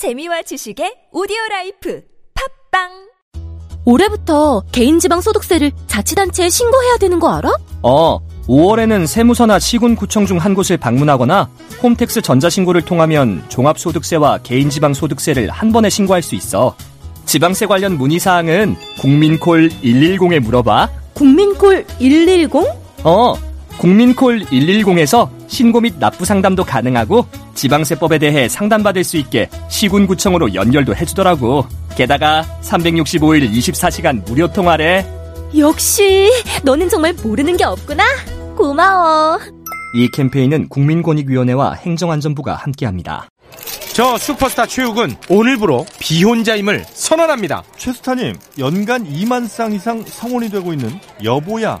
재미와 지식의 오디오 라이프 팟빵 올해부터 개인지방 소득세를 자치단체에 신고해야 되는 거 알아? 어, 5월에는 세무서나 시군구청 중 한 곳을 방문하거나 홈택스 전자신고를 통하면 종합소득세와 개인지방소득세를 한 번에 신고할 수 있어. 지방세 관련 문의사항은 국민콜 110에 물어봐. 국민콜 110? 어, 국민콜 110에서 신고 및 납부 상담도 가능하고 지방세법에 대해 상담받을 수 있게 시군구청으로 연결도 해주더라고. 게다가 365일 24시간 무료 통화래. 역시 너는 정말 모르는 게 없구나. 고마워. 이 캠페인은 국민권익위원회와 행정안전부가 함께합니다. 저 슈퍼스타 최욱은 오늘부로 비혼자임을 선언합니다. 최스타님, 연간 2만 쌍 이상 성원이 되고 있는 여보야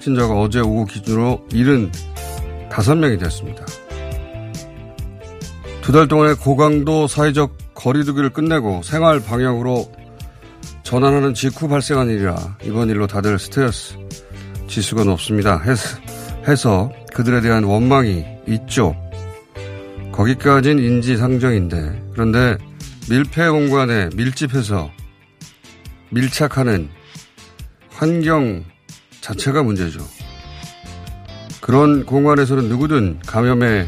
확진자가 어제 오후 기준으로 75명이 되었습니다. 두 달 동안의 고강도 사회적 거리두기를 끝내고 생활 방향으로 전환하는 직후 발생한 일이라 이번 일로 다들 스트레스 지수가 높습니다. 해서, 해서 그들에 대한 원망이 있죠. 거기까진 인지상정인데 그런데 밀폐 공간에 밀집해서 밀착하는 환경 자체가 문제죠. 그런 공간에서는 누구든 감염의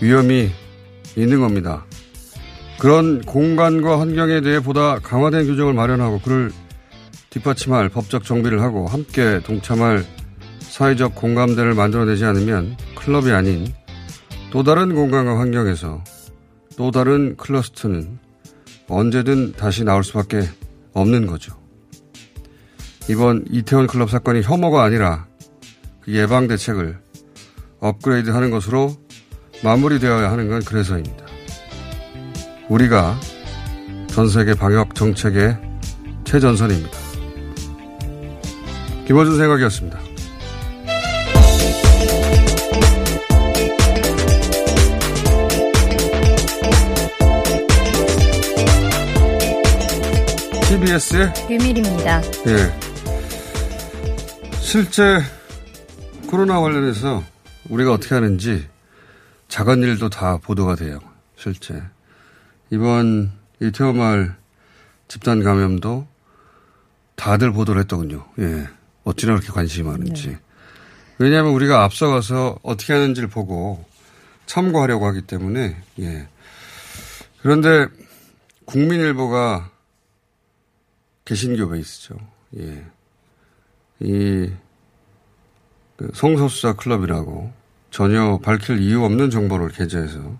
위험이 있는 겁니다. 그런 공간과 환경에 대해 보다 강화된 규정을 마련하고 그를 뒷받침할 법적 정비를 하고 함께 동참할 사회적 공감대를 만들어내지 않으면 클럽이 아닌 또 다른 공간과 환경에서 또 다른 클러스터는 언제든 다시 나올 수밖에 없는 거죠. 이번 이태원 클럽 사건이 혐오가 아니라 그 예방 대책을 업그레이드 하는 것으로 마무리되어야 하는 건 그래서입니다. 우리가 전 세계 방역 정책의 최전선입니다. 김어준 생각이었습니다. TBS의 유밀입니다. 예. 실제 코로나 관련해서 우리가 어떻게 하는지 작은 일도 다 보도가 돼요. 실제. 이번 이태원 마을 집단 감염도 다들 보도를 했더군요. 예. 어찌나 그렇게 관심이 많은지. 네. 왜냐하면 우리가 앞서가서 어떻게 하는지를 보고 참고하려고 하기 때문에, 예. 그런데 국민일보가 개신교 베이스죠. 예. 이, 그 성소수자 클럽이라고 전혀 밝힐 이유 없는 정보를 게재해서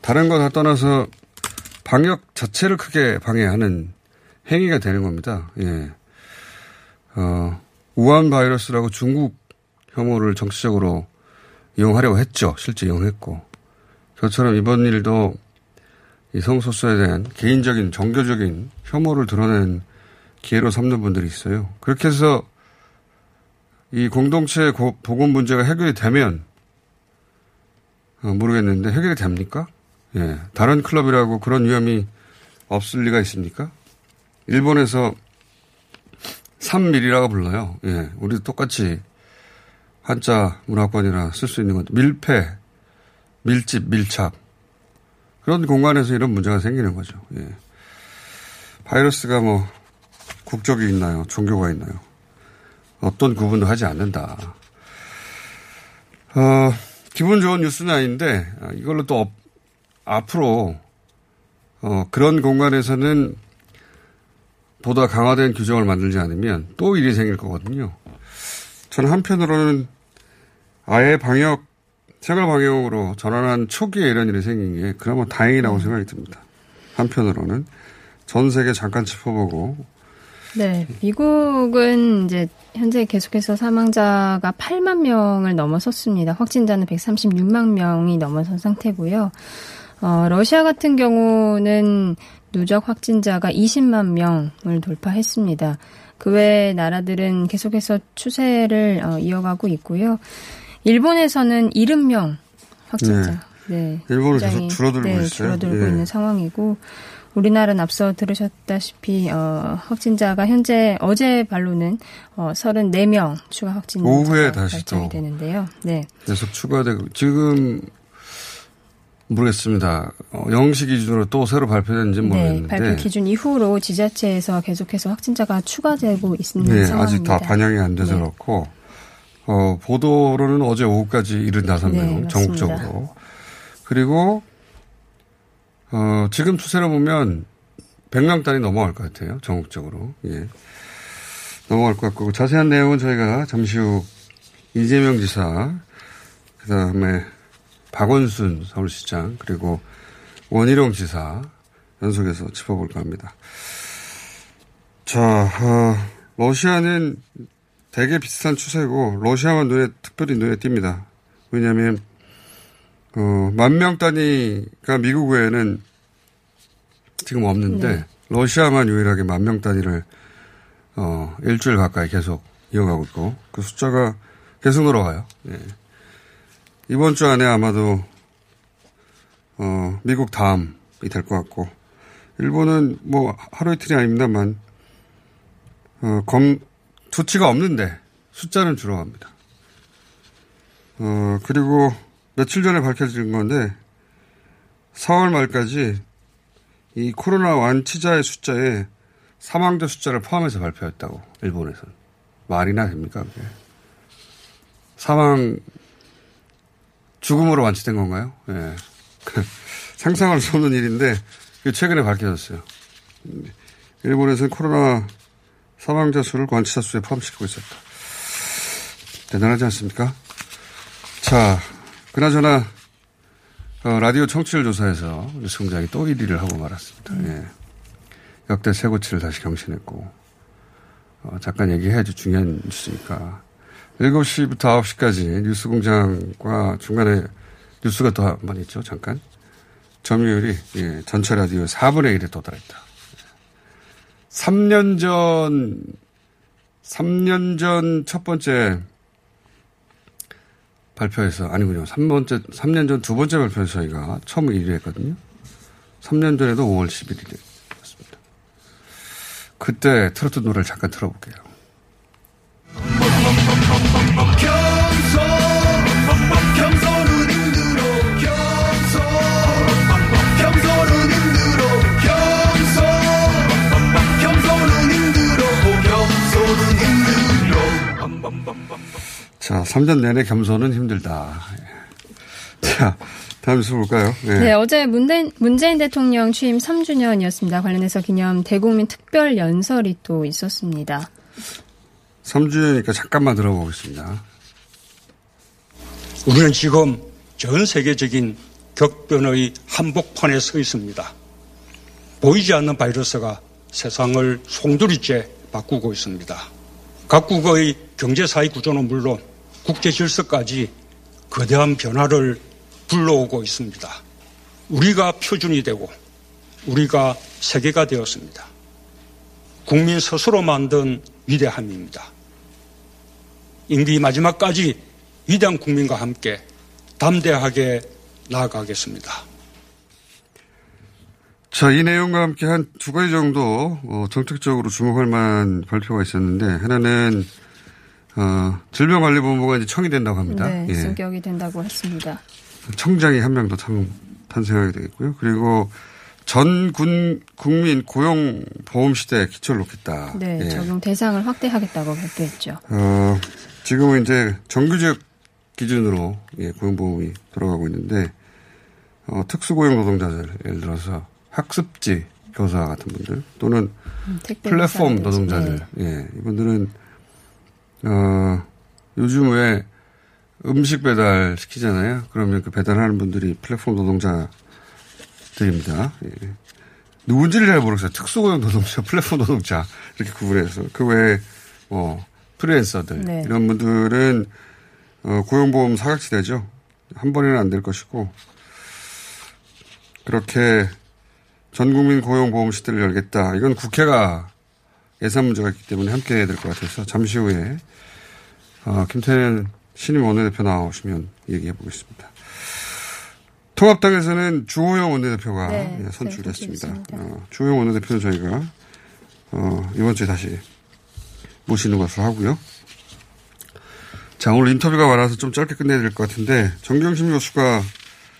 다른 거 다 떠나서 방역 자체를 크게 방해하는 행위가 되는 겁니다. 예. 어, 우한 바이러스라고 중국 혐오를 정치적으로 이용하려고 했죠. 실제 이용했고. 저처럼 이번 일도 이 성소수에 대한 개인적인 종교적인 혐오를 드러낸 기회로 삼는 분들이 있어요. 그렇게 해서 이 공동체 복원 문제가 해결이 되면 어, 모르겠는데 해결이 됩니까? 예. 다른 클럽이라고 그런 위험이 없을 리가 있습니까? 일본에서 3밀이라고 불러요. 예. 우리도 똑같이 한자 문화권이라 쓸 수 있는 건데, 밀폐, 밀집, 밀착. 그런 공간에서 이런 문제가 생기는 거죠. 예. 바이러스가 뭐, 국적이 있나요? 종교가 있나요? 어떤 구분도 하지 않는다. 어, 기분 좋은 뉴스는 아닌데, 이걸로 또 업, 앞으로, 어, 그런 공간에서는 보다 강화된 규정을 만들지 않으면 또 일이 생길 거거든요. 저는 한편으로는 아예 방역, 생활 방역으로 전환한 초기에 이런 일이 생긴 게 그나마 다행이라고 음. 생각이 듭니다. 한편으로는 전 세계 잠깐 짚어보고. 네, 미국은 이제 현재 계속해서 사망자가 8만 명을 넘어섰습니다. 확진자는 136만 명이 넘어선 상태고요. 어, 러시아 같은 경우는 누적 확진자가 20만 명을 돌파했습니다. 그 외 나라들은 계속해서 추세를 어, 이어가고 있고요. 일본에서는 70명 확진자. 네. 네 일본은 계속 줄어들고 네, 있어요. 줄어들고 예. 있는 상황이고 우리나라는 앞서 들으셨다시피 어, 확진자가 현재 어제 발로는 어, 34명 추가 확진자가 오후에 다시 또 되는데요. 네. 계속 추가되고 지금 모르겠습니다. 어, 영시 기준으로 또 새로 발표됐는지 네, 모르겠는데. 네, 발표 기준 이후로 지자체에서 계속해서 확진자가 추가되고 있는 네, 상황입니다. 아직 다 반영이 안 돼서 네. 그렇고 어, 보도로는 어제 오후까지 75명 네, 전국적으로. 그리고 어, 지금 추세로 보면 100명 단위 넘어갈 것 같아요. 전국적으로. 예. 넘어갈 것 같고 자세한 내용은 저희가 잠시 후 이재명 지사 그다음에 박원순 서울시장 그리고 원희룡 지사 연속해서 짚어볼까 합니다. 자, 어, 러시아는 되게 비슷한 추세고 러시아만 눈에 특별히 눈에 띕니다. 왜냐하면 어, 만명 단위가 미국 외에는 지금 없는데 네. 러시아만 유일하게 만명 단위를 어, 일주일 가까이 계속 이어가고 있고 그 숫자가 계속 늘어가요. 예. 이번 주 안에 아마도 어, 미국 다음이 될 것 같고 일본은 뭐 하루 이틀이 아닙니다만 어, 검 조치가 없는데 숫자는 줄어갑니다. 어, 그리고 며칠 전에 밝혀진 건데 4월 말까지 이 코로나 완치자의 숫자에 사망자 숫자를 포함해서 발표했다고 일본에서는 말이나 됩니까 그게 사망 죽음으로 완치된 건가요? 예. 네. 상상할 수 없는 일인데 최근에 밝혀졌어요. 일본에서는 코로나 사망자 수를 완치자 수에 포함시키고 있었다. 대단하지 않습니까? 자, 그나저나 어, 라디오 청취율 조사에서 뉴스 공장이 또 1위를 하고 말았습니다. 음. 예. 역대 최고치를 다시 경신했고 어, 잠깐 얘기해야지 중요한 뉴스니까 7시부터 9시까지 뉴스 공장과 중간에 뉴스가 더한번 있죠. 잠깐. 점유율이 예, 전체 라디오 4분의 1에 도달했다. 3년 전, 3년 전 첫 번째 발표에서, 아니군요. 3번째, 3년 전 두 번째 발표에서 저희가 처음 1위 했거든요. 3년 전에도 5월 11일이었습니다. 그때 트로트 노래를 잠깐 틀어볼게요. 자, 3년 내내 겸손은 힘들다. 자, 다음 뉴스 볼까요? 네. 네, 어제 문대, 문재인 대통령 취임 3주년이었습니다. 관련해서 기념 대국민 특별 연설이 또 있었습니다. 3주년이니까 잠깐만 들어보겠습니다. 우리는 지금 전 세계적인 격변의 한복판에 서 있습니다. 보이지 않는 바이러스가 세상을 송두리째 바꾸고 있습니다. 각국의 경제사회 구조는 물론 국제 질서까지 거대한 변화를 불러오고 있습니다. 우리가 표준이 되고 우리가 세계가 되었습니다. 국민 스스로 만든 위대함입니다. 임기 마지막까지 위대한 국민과 함께 담대하게 나아가겠습니다. 자, 이 내용과 함께 한 두 가지 정도 어, 정책적으로 주목할 만한 발표가 있었는데 하나는 어, 질병관리본부가 이제 청이 된다고 합니다. 네, 예. 승격이 된다고 했습니다. 청장이 한 명 더 탄생하게 되겠고요. 그리고 전 군 국민 고용 보험 시대에 기초를 놓겠다. 네, 예. 적용 대상을 확대하겠다고 발표했죠. 어, 지금은 이제 정규직 기준으로 예, 고용보험이 돌아가고 있는데 어, 특수고용 노동자들 예를 들어서 학습지 교사 같은 분들 또는 음, 플랫폼. 노동자들 네. 예, 이분들은 어, 요즘 왜 음식 배달 시키잖아요. 그러면 그 배달하는 분들이 플랫폼 노동자들입니다. 예. 누군지를 잘 모르겠어요. 특수고용 노동자, 플랫폼 노동자 이렇게 구분해서 그 외에 뭐 프리랜서들 네. 이런 분들은 어, 고용보험 사각지대죠. 한 번에는 안 될 것이고 그렇게 전 국민 고용보험 시대를 열겠다. 이건 국회가 예산 문제가 있기 때문에 함께 해야 될 것 같아서 잠시 후에 어, 김태년 신임 원내대표 나오시면 얘기해 보겠습니다. 통합당에서는 주호영 원내대표가 네, 예, 선출됐습니다. 선출됐습니다. 어, 주호영 원내대표는 저희가 어, 이번 주에 다시 모시는 것으로 하고요. 자, 오늘 인터뷰가 많아서 좀 짧게 끝내야 될 것 같은데 정경심 교수가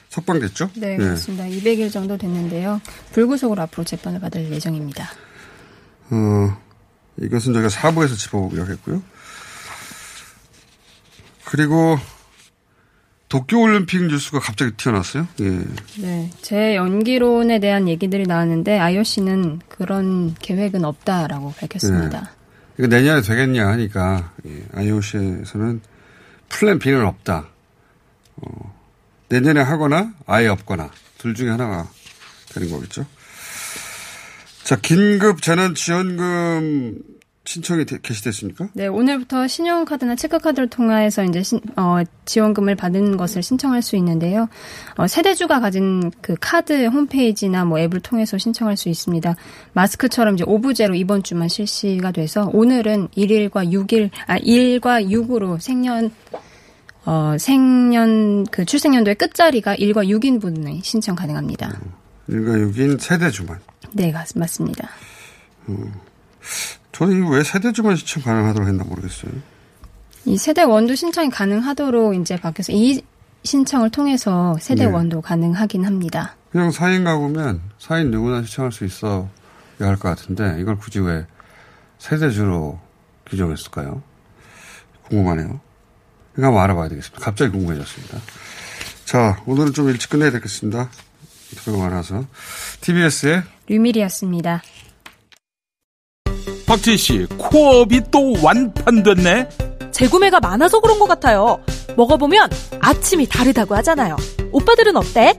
석방됐죠? 네, 예. 그렇습니다. 200일 정도 됐는데요. 불구속으로 앞으로 재판을 받을 예정입니다. 어, 이것은 저희가 사부에서 짚어보기로 했고요. 그리고 도쿄올림픽 뉴스가 갑자기 튀어나왔어요. 예. 네, 제 연기론에 대한 얘기들이 나왔는데 IOC는 그런 계획은 없다라고 밝혔습니다. 이거 내년에 되겠냐 하니까 예, IOC에서는 플랜 B는 없다. 어, 내년에 하거나 아예 없거나 둘 중에 하나가 되는 거겠죠. 자, 긴급 재난 지원금 신청이 되- 개시됐습니까? 네, 오늘부터 신용카드나 체크카드를 통해서 이제 신- 어, 지원금을 받는 것을 신청할 수 있는데요. 어, 세대주가 가진 그 카드 홈페이지나 뭐 앱을 통해서 신청할 수 있습니다. 마스크처럼 이제 오부제로 이번 주만 실시가 돼서 오늘은 1일과 6일, 아, 1과 6으로 생년, 어, 생년, 그 출생연도의 끝자리가 1과 6인 분이 신청 가능합니다. 일가 6인 세대주만. 네, 맞- 맞습니다. 저는 이거 왜 세대주만 신청 가능하도록 했나 모르겠어요. 이 세대 원도 신청이 가능하도록 이제 바뀌어서 이 신청을 통해서 세대 네. 원도 가능하긴 합니다. 그냥 4인 가구면 4인 누구나 신청할 수 있어야 할 것 같은데 이걸 굳이 왜 세대주로 규정했을까요? 궁금하네요. 이거 한번 알아봐야 되겠습니다. 갑자기 궁금해졌습니다. 자, 오늘은 좀 일찍 끝내야 되겠습니다. 인터뷰가 많아서. TBS의 류밀이었습니다. 박지희 씨, 코업이 또 완판됐네? 재구매가 많아서 그런 것 같아요. 먹어보면 아침이 다르다고 하잖아요. 오빠들은 어때?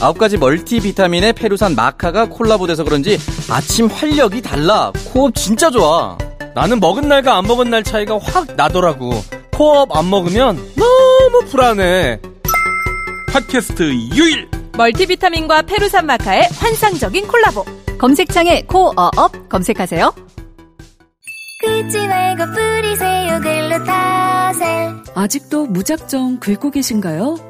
아홉 가지 멀티비타민의 페루산 마카가 콜라보돼서 그런지 아침 활력이 달라. 코어업 진짜 좋아. 나는 먹은 날과 안 먹은 날 차이가 확 나더라고. 코어업 안 먹으면 너무 불안해. 팟캐스트 유일! 멀티비타민과 페루산 마카의 환상적인 콜라보. 검색창에 코어업 검색하세요. 긁지 말고 뿌리세요 글루타셀 아직도 무작정 긁고 계신가요?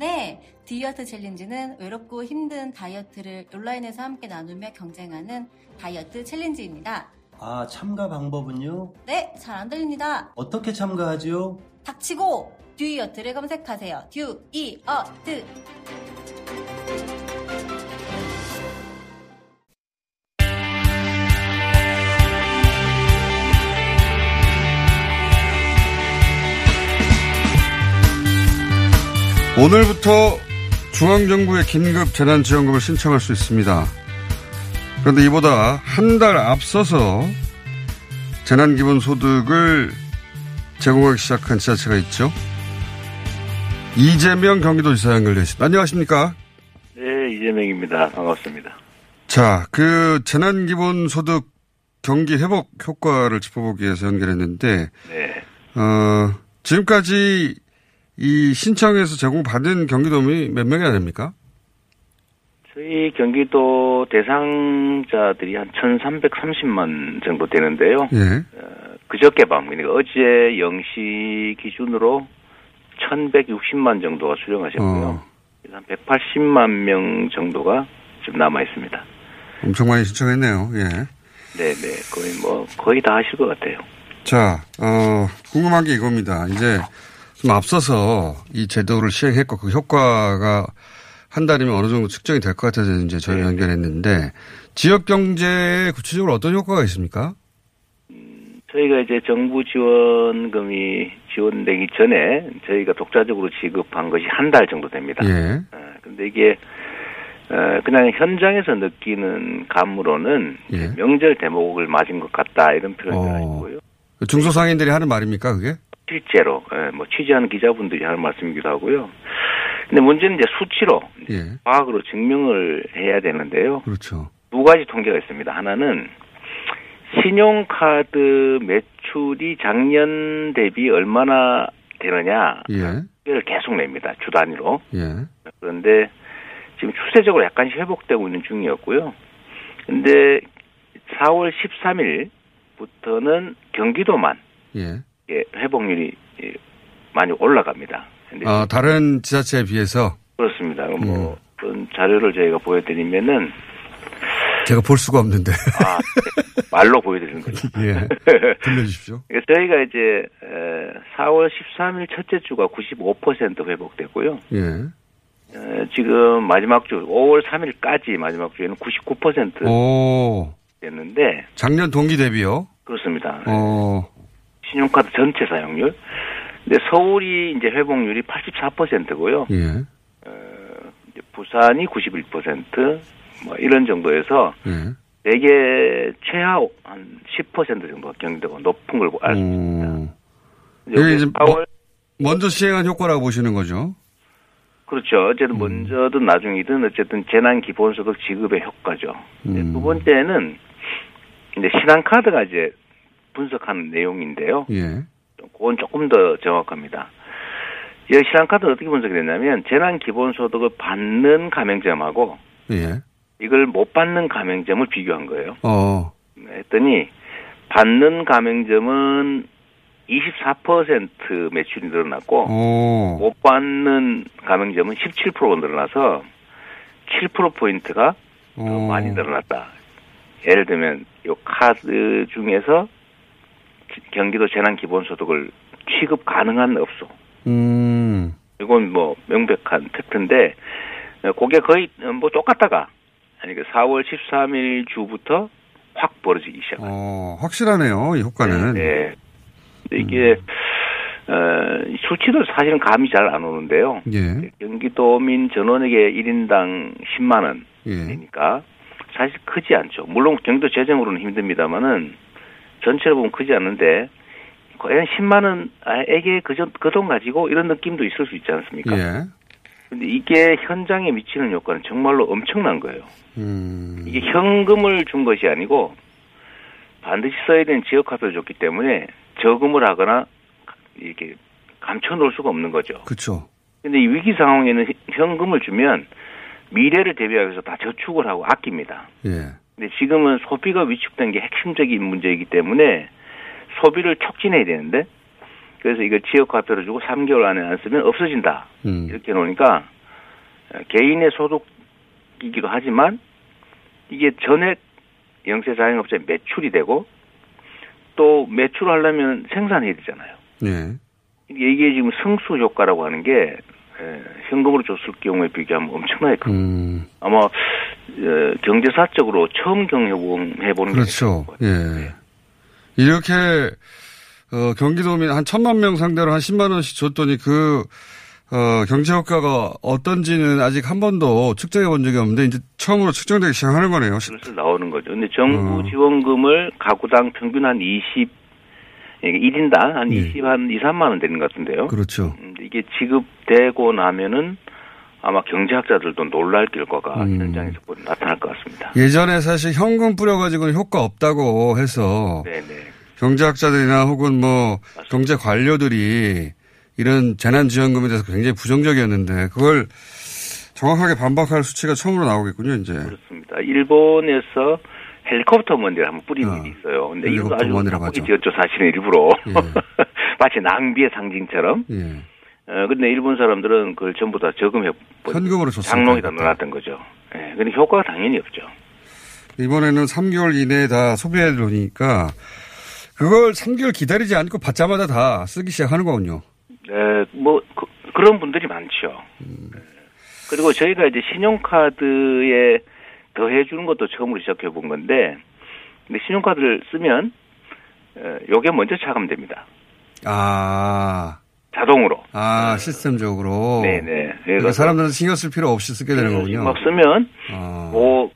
네, 다이어트 챌린지는 외롭고 힘든 다이어트를 온라인에서 함께 나누며 경쟁하는 다이어트 챌린지입니다. 아, 참가 방법은요? 네, 잘 안 들립니다. 어떻게 참가하지요? 닥치고 듀이어트를 검색하세요. 듀이어트. 오늘부터 중앙정부의 긴급 재난지원금을 신청할 수 있습니다. 그런데 이보다 한 달 앞서서 재난기본소득을 제공하기 시작한 지자체가 있죠. 이재명 경기도지사 연결되어 있습니다. 안녕하십니까? 네, 이재명입니다. 반갑습니다. 자, 그 재난기본소득 경기 회복 효과를 짚어보기 위해서 연결했는데, 네. 어, 지금까지 이 신청해서 제공받은 경기도민이 몇 명이나 됩니까? 저희 경기도 대상자들이 한 1,330만 정도 되는데요. 예. 그저께 밤, 그러니까 어제 0시 기준으로 1,160만 정도가 수령하셨고요. 어, 한 180만 명 정도가 지금 남아 있습니다. 엄청 많이 신청했네요. 예. 네, 네. 거의 뭐 거의 다 하실 것 같아요. 자, 어, 궁금한 게 이겁니다. 이제 좀 앞서서 이 제도를 시행했고 그 효과가 한 달이면 어느 정도 측정이 될 것 같아서 이제 저희 연결했는데 지역 경제에 구체적으로 어떤 효과가 있습니까? 저희가 이제 정부 지원금이 지원되기 전에 저희가 독자적으로 지급한 것이 한 달 정도 됩니다. 예. 어, 근데 이게 어, 그냥 현장에서 느끼는 감으로는 예. 명절 대목을 맞은 것 같다 이런 표현이 어. 아니고요. 중소상인들이 하는 말입니까, 그게? 실제로 예, 뭐 취재하는 기자분들이 하는 말씀이기도 하고요. 근데 문제는 이제 수치로 예. 과학으로 증명을 해야 되는데요. 그렇죠. 두 가지 통계가 있습니다. 하나는 신용카드 매출이 작년 대비 얼마나 되느냐 예. 를 계속 냅니다. 주 단위로. 예. 그런데 지금 추세적으로 약간씩 회복되고 있는 중이었고요. 근데 4월 13일부터는 경기도만 예. 예, 회복률이 예, 많이 올라갑니다. 아, 다른 지자체에 비해서 그렇습니다. 음. 뭐 그런 자료를 저희가 보여드리면은 제가 볼 수가 없는데. 아, 네. 말로 보여드리는 거죠. 예. 들려주십시오. 그러니까 저희가 이제 에, 4월 13일 첫째 주가 95% 회복됐고요. 예. 에, 지금 마지막 주 5월 3일까지 마지막 주에는 99% 오. 됐는데 작년 동기 대비요? 그렇습니다. 어. 신용카드 전체 사용률. 근데 서울이 이제 회복률이 84%고요. 예. 부산이 91%, 뭐 이런 정도에서 예. 대개 최하 한 10% 정도 경기도가 높은 걸 알 수 있습니다. 음. 이게 이제 4월 먼저 시행한 효과라고 보시는 거죠? 그렇죠. 어쨌든 먼저든 나중이든 어쨌든 재난 기본소득 지급의 효과죠. 음. 두 번째는 이제 신한카드가 이제 분석하는 내용인데요. 예. 그건 조금 더 정확합니다. 이 신한카드는 어떻게 분석이 됐냐면 재난 기본소득을 받는 가맹점하고 예. 이걸 못 받는 가맹점을 비교한 거예요. 어. 했더니 받는 가맹점은 24% 매출이 늘어났고 오. 못 받는 가맹점은 17%가 늘어나서 7% 포인트가 더 오. 많이 늘어났다. 예를 들면 이 카드 중에서 경기도 재난 기본소득을 취급 가능한 업소. 음. 이건 뭐 명백한 팩트인데 어, 그게 거의 어, 뭐 똑같다가 아니 그 4월 13일 주부터 확 벌어지기 시작. 어, 확실하네요, 이 효과는. 네. 근데 이게 어, 이 수치도 사실은 감이 잘 안 오는데요. 예. 경기도민 전원에게 1인당 10만 원 예. 사실 크지 않죠. 물론 경기도 재정으로는 힘듭니다만은 전체로 보면 크지 않는데 과연 10만 원에게 그돈 가지고 이런 느낌도 있을 수 있지 않습니까? 예. 근데 이게 현장에 미치는 효과는 정말로 엄청난 거예요. 음. 이게 현금을 준 것이 아니고 반드시 써야 되는 지역 화폐를 줬기 때문에 저금을 하거나 이렇게 감춰 놓을 수가 없는 거죠. 그렇죠. 근데 이 위기 상황에는 현금을 주면 미래를 대비하기 위해서 다 저축을 하고 아낍니다. 예. 근데 지금은 소비가 위축된 게 핵심적인 문제이기 때문에 소비를 촉진해야 되는데 그래서 이걸 지역화표를 주고 3개월 안에 안 쓰면 없어진다. 음. 이렇게 놓으니까 어, 개인의 소득이기도 하지만 이게 전액 영세 자영업자의 매출이 되고 또 매출하려면 생산해야 되잖아요. 예. 이게 지금 승수 효과라고 하는 게 에, 현금으로 줬을 경우에 비교하면 엄청나게 큽니다. 음. 아마 어, 경제사적으로 처음 경험해 보는 게 그렇죠. 예. 이렇게 어, 경기도민 한 천만 명 상대로 한 10만 원씩 줬더니 그 어, 경제 효과가 어떤지는 아직 한 번도 측정해 본 적이 없는데 이제 처음으로 측정되기 시작하는 거네요. 슬슬 나오는 거죠. 근데 정부 어. 지원금을 가구당 평균 한 20, 1인당 한 20, 한 2, 3만 원 되는 것 같은데요. 예. 그렇죠. 근데 이게 지급되고 나면은 아마 경제학자들도 놀랄 결과가 음. 현장에서 곧 나타날 것 같습니다. 예전에 사실 현금 뿌려가지고는 효과 없다고 해서 네네. 경제학자들이나 혹은 뭐 경제 관료들이 이런 재난지원금에 대해서 굉장히 부정적이었는데 그걸 정확하게 반박할 수치가 처음으로 나오겠군요, 이제. 그렇습니다. 일본에서 헬리콥터 먼지를 한번 뿌린 일이 있어요. 근데 이거 아주 나쁘게 하죠. 지었죠, 사실은 일부러. 마치 낭비의 상징처럼. 예. 어, 근데 일본 사람들은 그걸 전부 다 저금해 현금으로 줬으니까. 장롱에다 넣어놨던 거죠. 예. 근데 효과가 당연히 없죠. 이번에는 3개월 이내에 다 소비해 놓으니까 그걸 3개월 기다리지 않고 받자마자 다 쓰기 시작하는 거군요. 에, 뭐 그, 런 분들이 많죠. 예. 그리고 저희가 이제 신용카드에 더해 주는 것도 처음으로 시작해 본 건데, 근데 신용카드를 쓰면 에, 요게 먼저 차감됩니다. 아. 자동으로. 아, 시스템적으로. 네네. 그러니까 사람들은 신경 쓸 필요 없이 쓰게 되는 거군요. 막 쓰면 어. 뭐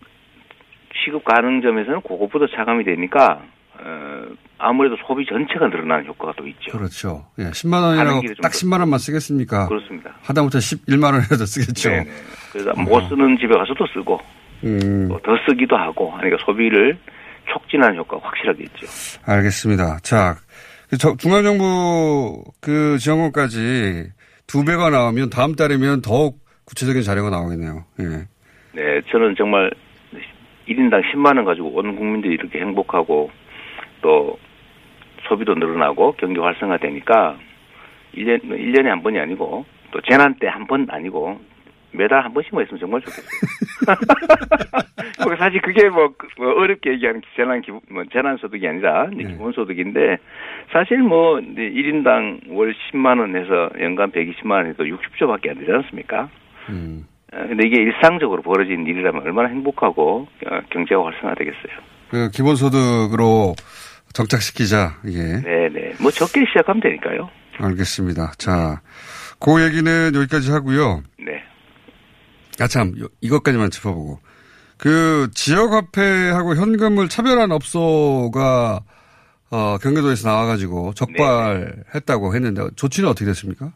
시급 가능점에서는 그것보다 차감이 되니까 어, 아무래도 소비 전체가 늘어나는 효과가 또 있죠. 그렇죠. 예, 10만 하는 원이라고 딱 10만 원만 쓰겠습니까? 그렇습니다. 하다못해 11만 원이라도 쓰겠죠. 네네. 그래서 못 쓰는 집에 가서도 쓰고 음, 또더 쓰기도 하고 하니까 소비를 촉진하는 효과가 확실하게 있죠. 알겠습니다. 자, 중앙정부 그 지원금까지 두 배가 나오면 다음 달이면 더욱 구체적인 자료가 나오겠네요. 예. 네, 저는 정말 1인당 10만 원 가지고 온 국민들이 이렇게 행복하고 또 소비도 늘어나고 경기 활성화되니까 1년, 1년에 한 번이 아니고 또 재난 때 한 번 아니고 매달 한 번씩만 있으면 정말 좋겠어요. 뭐 사실 그게 뭐, 그- 뭐 어렵게 얘기하는 재난 기부, 뭐 재난 소득이 아니라 이제 기본 소득인데 사실 뭐 이제 1인당 월 10만 원 해서 연간 120만 원 해도 60조밖에 안 되지 않습니까? 음. 어, 근데 이게 일상적으로 벌어진 일이라면 얼마나 행복하고 어, 경제가 활성화되겠어요. 그 기본 소득으로 정착시키자. 예. 네 네. 뭐 적게 시작하면 되니까요. 알겠습니다. 자, 그 얘기는 여기까지 하고요. 네. 아, 참, 요- 이것까지만 짚어보고. 그, 지역화폐하고 현금을 차별한 업소가, 어, 경기도에서 나와가지고 적발했다고 했는데, 조치는 어떻게 됐습니까?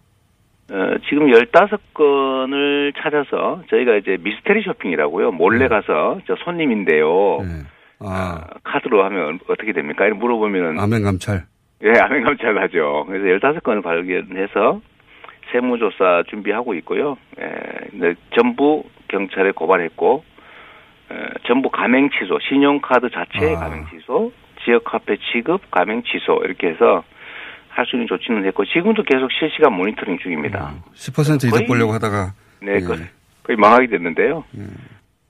어, 지금 15건을 찾아서 저희가 이제 미스테리 쇼핑이라고요. 몰래 가서 저 손님인데요. 아, 카드로 하면 어떻게 됩니까? 이렇게 물어보면은 아멘 감찰. 예, 아멘 감찰 하죠. 그래서 15건을 발견해서 세무조사 준비하고 있고요. 예, 전부 경찰에 고발했고, 에, 전부 가맹 취소, 신용카드 자체의 아. 가맹 취소, 지역화폐 취급, 가맹 취소, 이렇게 해서 할 수 있는 조치는 했고, 지금도 계속 실시간 모니터링 중입니다. 10% 이득 보려고 하다가. 네, 거의, 거의 망하게 됐는데요.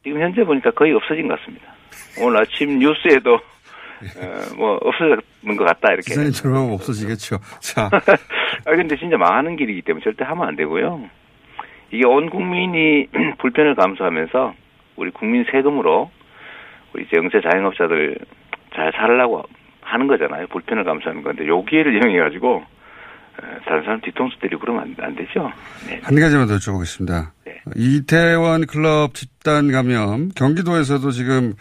지금 현재 보니까 거의 없어진 것 같습니다. 오늘 아침 뉴스에도 어, 뭐 없어진 것 같다 이렇게. 기사님처럼 하면 없어지겠죠. 자, 아 근데 진짜 망하는 길이기 때문에 절대 하면 안 되고요. 이게 온 국민이 불편을 감수하면서 우리 국민 세금으로 우리 이제 영세 자영업자들 잘 살라고 하는 거잖아요. 불편을 감수하는 건데 요 기회를 이용해 가지고 다른 사람 뒤통수 때리고 그러면 안, 안 되죠. 네. 한 가지만 더 여쭤보겠습니다. 이태원 클럽 집단 감염, 경기도에서도 지금,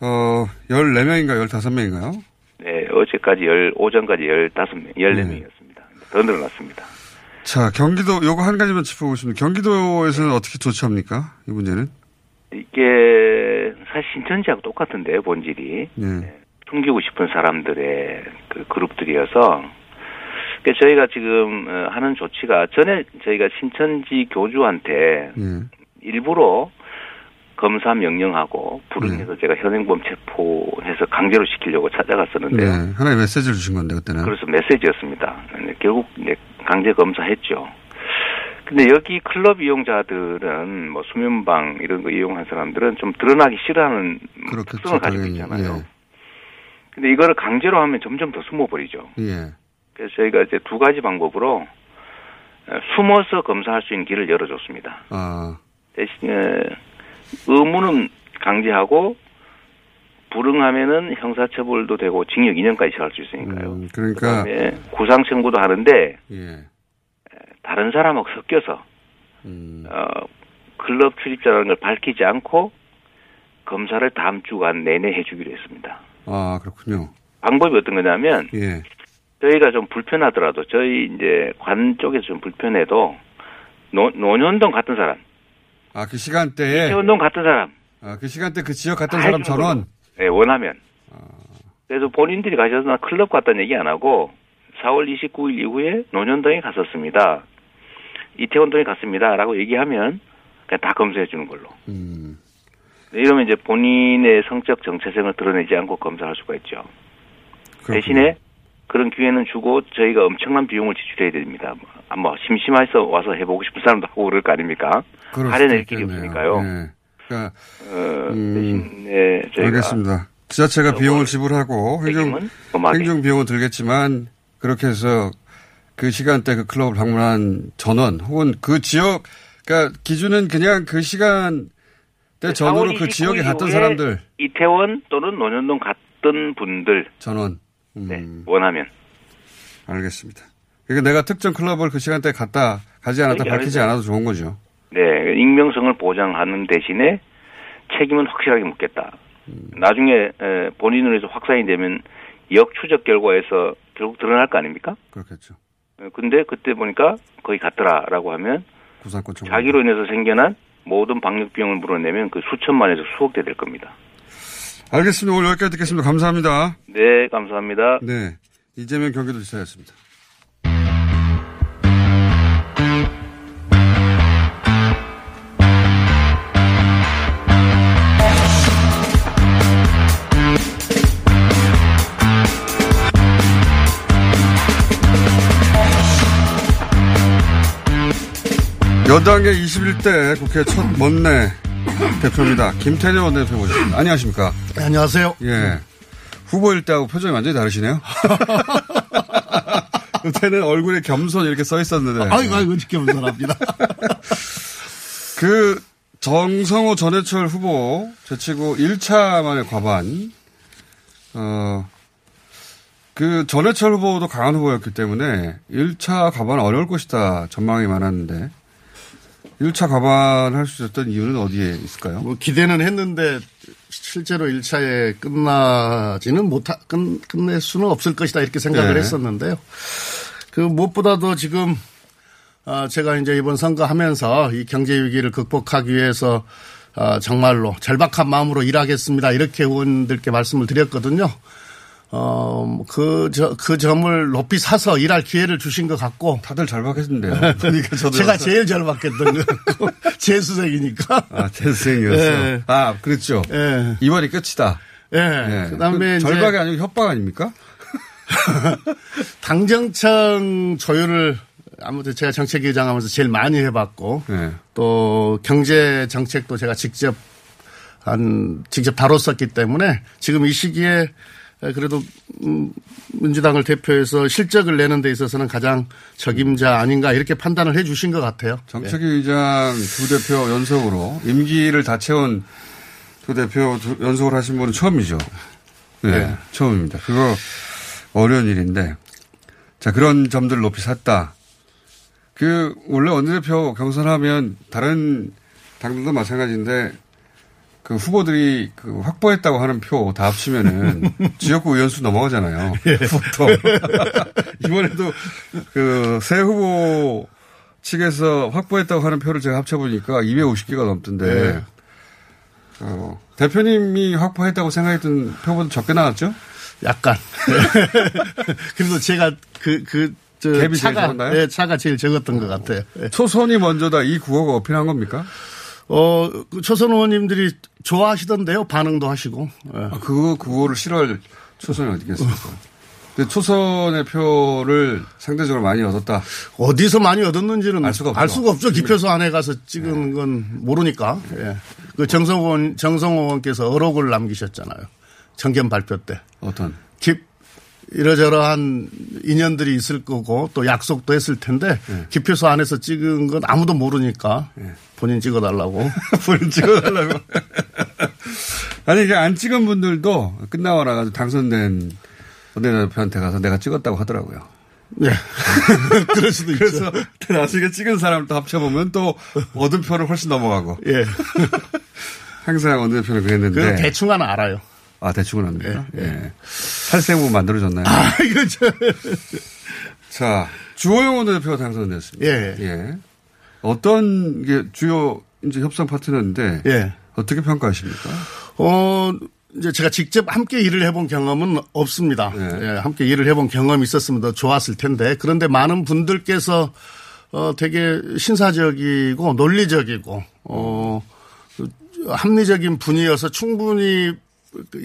어, 14명인가요? 15명인가요? 네, 어제까지 열, 오전까지 15명, 14명이었습니다. 더 늘어났습니다. 자, 경기도, 요거 한 가지만 짚어보겠습니다. 경기도에서는 어떻게 조치합니까? 이 문제는? 이게 사실 신천지하고 똑같은데요, 본질이. 네. 숨기고 싶은 사람들의 그 그룹들이어서 그러니까 저희가 지금 어, 하는 조치가 전에 저희가 신천지 교주한테 예. 일부러 검사 명령하고 불응해서 제가 현행범 체포해서 강제로 시키려고 찾아갔었는데요. 네. 하나의 메시지를 주신 건데, 그때는. 그래서 메시지였습니다. 네, 결국 이제 강제 검사했죠. 근데 여기 클럽 이용자들은 뭐 수면방 이런 거 이용한 사람들은 좀 드러나기 싫어하는 특성을 가지고. 있잖아요. 근데 이거를 강제로 하면 점점 더 숨어버리죠. 예. 그래서 저희가 이제 두 가지 방법으로 어, 숨어서 검사할 수 있는 길을 열어줬습니다. 아, 대신에 의무는 강제하고 불응하면은 형사처벌도 되고 징역 2년까지 처할 수 있으니까요. 그러니까. 그다음에 구상 청구도 하는데 예. 다른 사람하고 섞여서 음. 어, 클럽 출입자라는 걸 밝히지 않고 검사를 다음 주간 내내 해주기로 했습니다. 아, 그렇군요. 방법이 어떤 거냐면 예. 저희가 좀 불편하더라도 저희 이제 관 쪽에서 좀 불편해도 논, 논현동 같은 사람, 아, 그 시간대에. 이태원동 같은 사람, 아, 그 시간대 그 지역 갔던 다 사람 전원. 네, 원하면. 그래서 본인들이 가셔서 나 클럽 갔다는 얘기 안 하고 4월 29일 이후에 논현동에 갔었습니다. 이태원동에 갔습니다 라고 얘기하면 그냥 다 검사해 주는 걸로. 음. 이러면 이제 본인의 성적 정체성을 드러내지 않고 검사할 수가 있죠. 대신에 그런 기회는 주고 저희가 엄청난 비용을 지출해야 됩니다. 뭐, 아, 뭐 심심해서 와서 해보고 싶은 사람도 하고 그럴 거 아닙니까? 할애낼 길이. 없으니까요. 예. 그러니까 어, 음, 대신에 저희가 알겠습니다. 지자체가 비용을 지불하고 행정. 행정 비용은 들겠지만 그렇게 해서 그 시간대 그 클럽을 방문한 전원 혹은 그 지역 그러니까 기준은 그냥 그 시간 때 전후로 그 4월 지역에 29일 갔던 사람들 이태원 또는 논현동 갔던 분들 전원 네, 원하면 알겠습니다. 그러니까 내가 특정 클럽을 그 시간대에 갔다 가지 않았다 밝히지. 않아도 좋은 거죠. 네, 익명성을 보장하는 대신에 책임은 확실하게 묻겠다. 나중에 에, 본인으로 해서 확산이 되면 역추적 결과에서 결국 드러날 거 아닙니까? 그렇겠죠. 어, 근데 그때 보니까 거의 같더라라고 하면. 자기로 인해서 생겨난 모든 방역 비용을 물어내면 그 수천만에서 수억 대 될 겁니다. 알겠습니다. 오늘 여기까지 듣겠습니다. 감사합니다. 네, 감사합니다. 네. 이재명 경기도 지사였습니다. 여당의 21대 국회 첫 원내 대표입니다. 김태년 원내대표 모셨습니다. 안녕하십니까? 네, 안녕하세요. 예. 후보일 때하고 표정이 완전히 다르시네요. 그때는 얼굴에 겸손 이렇게 써 있었는데. 아이고, 아이고, 겸손합니다. 그 정성호 전해철 후보 제치고 1차 만에 과반. 어, 그 전해철 후보도 강한 후보였기 때문에 1차 과반 어려울 것이다 전망이 많았는데 1차 과반할 수 있었던 이유는 어디에 있을까요? 뭐 기대는 했는데 실제로 1차에 끝나지는 못하, 끝, 끝낼 수는 없을 것이다 이렇게 생각을 네. 했었는데요. 그 무엇보다도 지금 아, 제가 이제 이번 선거하면서 이 경제 위기를 극복하기 위해서 아, 정말로 절박한 마음으로 일하겠습니다. 이렇게 의원들께 말씀을 드렸거든요. 어, 그, 저, 그 점을 높이 사서 일할 기회를 주신 것 같고. 다들 절박했는데요. 그러니까 저도 제가 제일 절박했던 것 같고. 재수생이니까. 아, 재수생이었어. 예. 아, 그렇죠. 예. 이번이 끝이다. 예. 그다음에 그 이제 절박이 아니고 협박 아닙니까? 당정청 조율을 아무튼 제가 정책위장 하면서 제일 많이 해봤고 네. 또 경제 정책도 제가 직접 한 직접 다뤘었기 때문에 지금 이 시기에 그래도 음, 민주당을 대표해서 실적을 내는 데 있어서는 가장 적임자 아닌가 이렇게 판단을 해 주신 것 같아요. 정책위 의장 두 대표 연속으로 임기를 다 채운 두 대표 두- 연속을 하신 분은 처음이죠. 네, 네. 처음입니다. 그거 어려운 일인데. 자, 그런 점들을 높이 샀다. 그, 원래 원내대표 경선하면 다른 당들도 마찬가지인데 그 후보들이 그 확보했다고 하는 표 다 합치면은 지역구 의원수 넘어가잖아요. 보통. 이번에도 그 새 후보 측에서 확보했다고 하는 표를 제가 합쳐보니까 250개가 넘던데 네. 어, 대표님이 확보했다고 생각했던 표보다 적게 나왔죠? 약간. 그래도 제가 그, 그, 저, 차가? 네, 차가 제일 적었던 것 같아요. 예. 초선이 먼저다 이 구호가 어필한 겁니까? 어, 그 초선 의원님들이 좋아하시던데요. 반응도 하시고. 예. 아, 그거, 그거를 싫어할 초선이 어디겠습니까? 근데 초선의 표를 상대적으로 많이 얻었다. 어디서 많이 얻었는지는 알 수가 없죠. 알 수가 없죠. 기표소 안에 가서 찍은 건 모르니까. 예. 그 정성원, 정성호 의원께서 어록을 남기셨잖아요. 정견 발표 때. 어떤? 기, 이러저러한 인연들이 있을 거고 또 약속도 했을 텐데 예. 기표소 안에서 찍은 건 아무도 모르니까 본인 찍어달라고. 본인 찍어달라고. 아니, 이게 안 찍은 분들도 끝나고 나가지고 당선된 원내대표한테 가서 내가 찍었다고 하더라고요. 네. 그럴 수도 있죠. 그래서 나중에 찍은 사람을 또 합쳐보면 또 얻은 표를 훨씬 넘어가고. 예. 항상 원내대표는 그랬는데. 그 대충 하나 알아요. 아, 대충은 압니까? 예. 살생부 만들어졌나요? 아, 이거 저. 자, 주호영 원내대표가 당선됐습니다. 예. 예. 어떤 게 주요 이제 협상 파트너인데. 예. 어떻게 평가하십니까? 어, 이제 제가 직접 함께 일을 해본 경험은 없습니다. 예, 함께 일을 해본 경험이 있었으면 더 좋았을 텐데 그런데 많은 분들께서 어, 되게 신사적이고 논리적이고 어, 합리적인 분이어서 충분히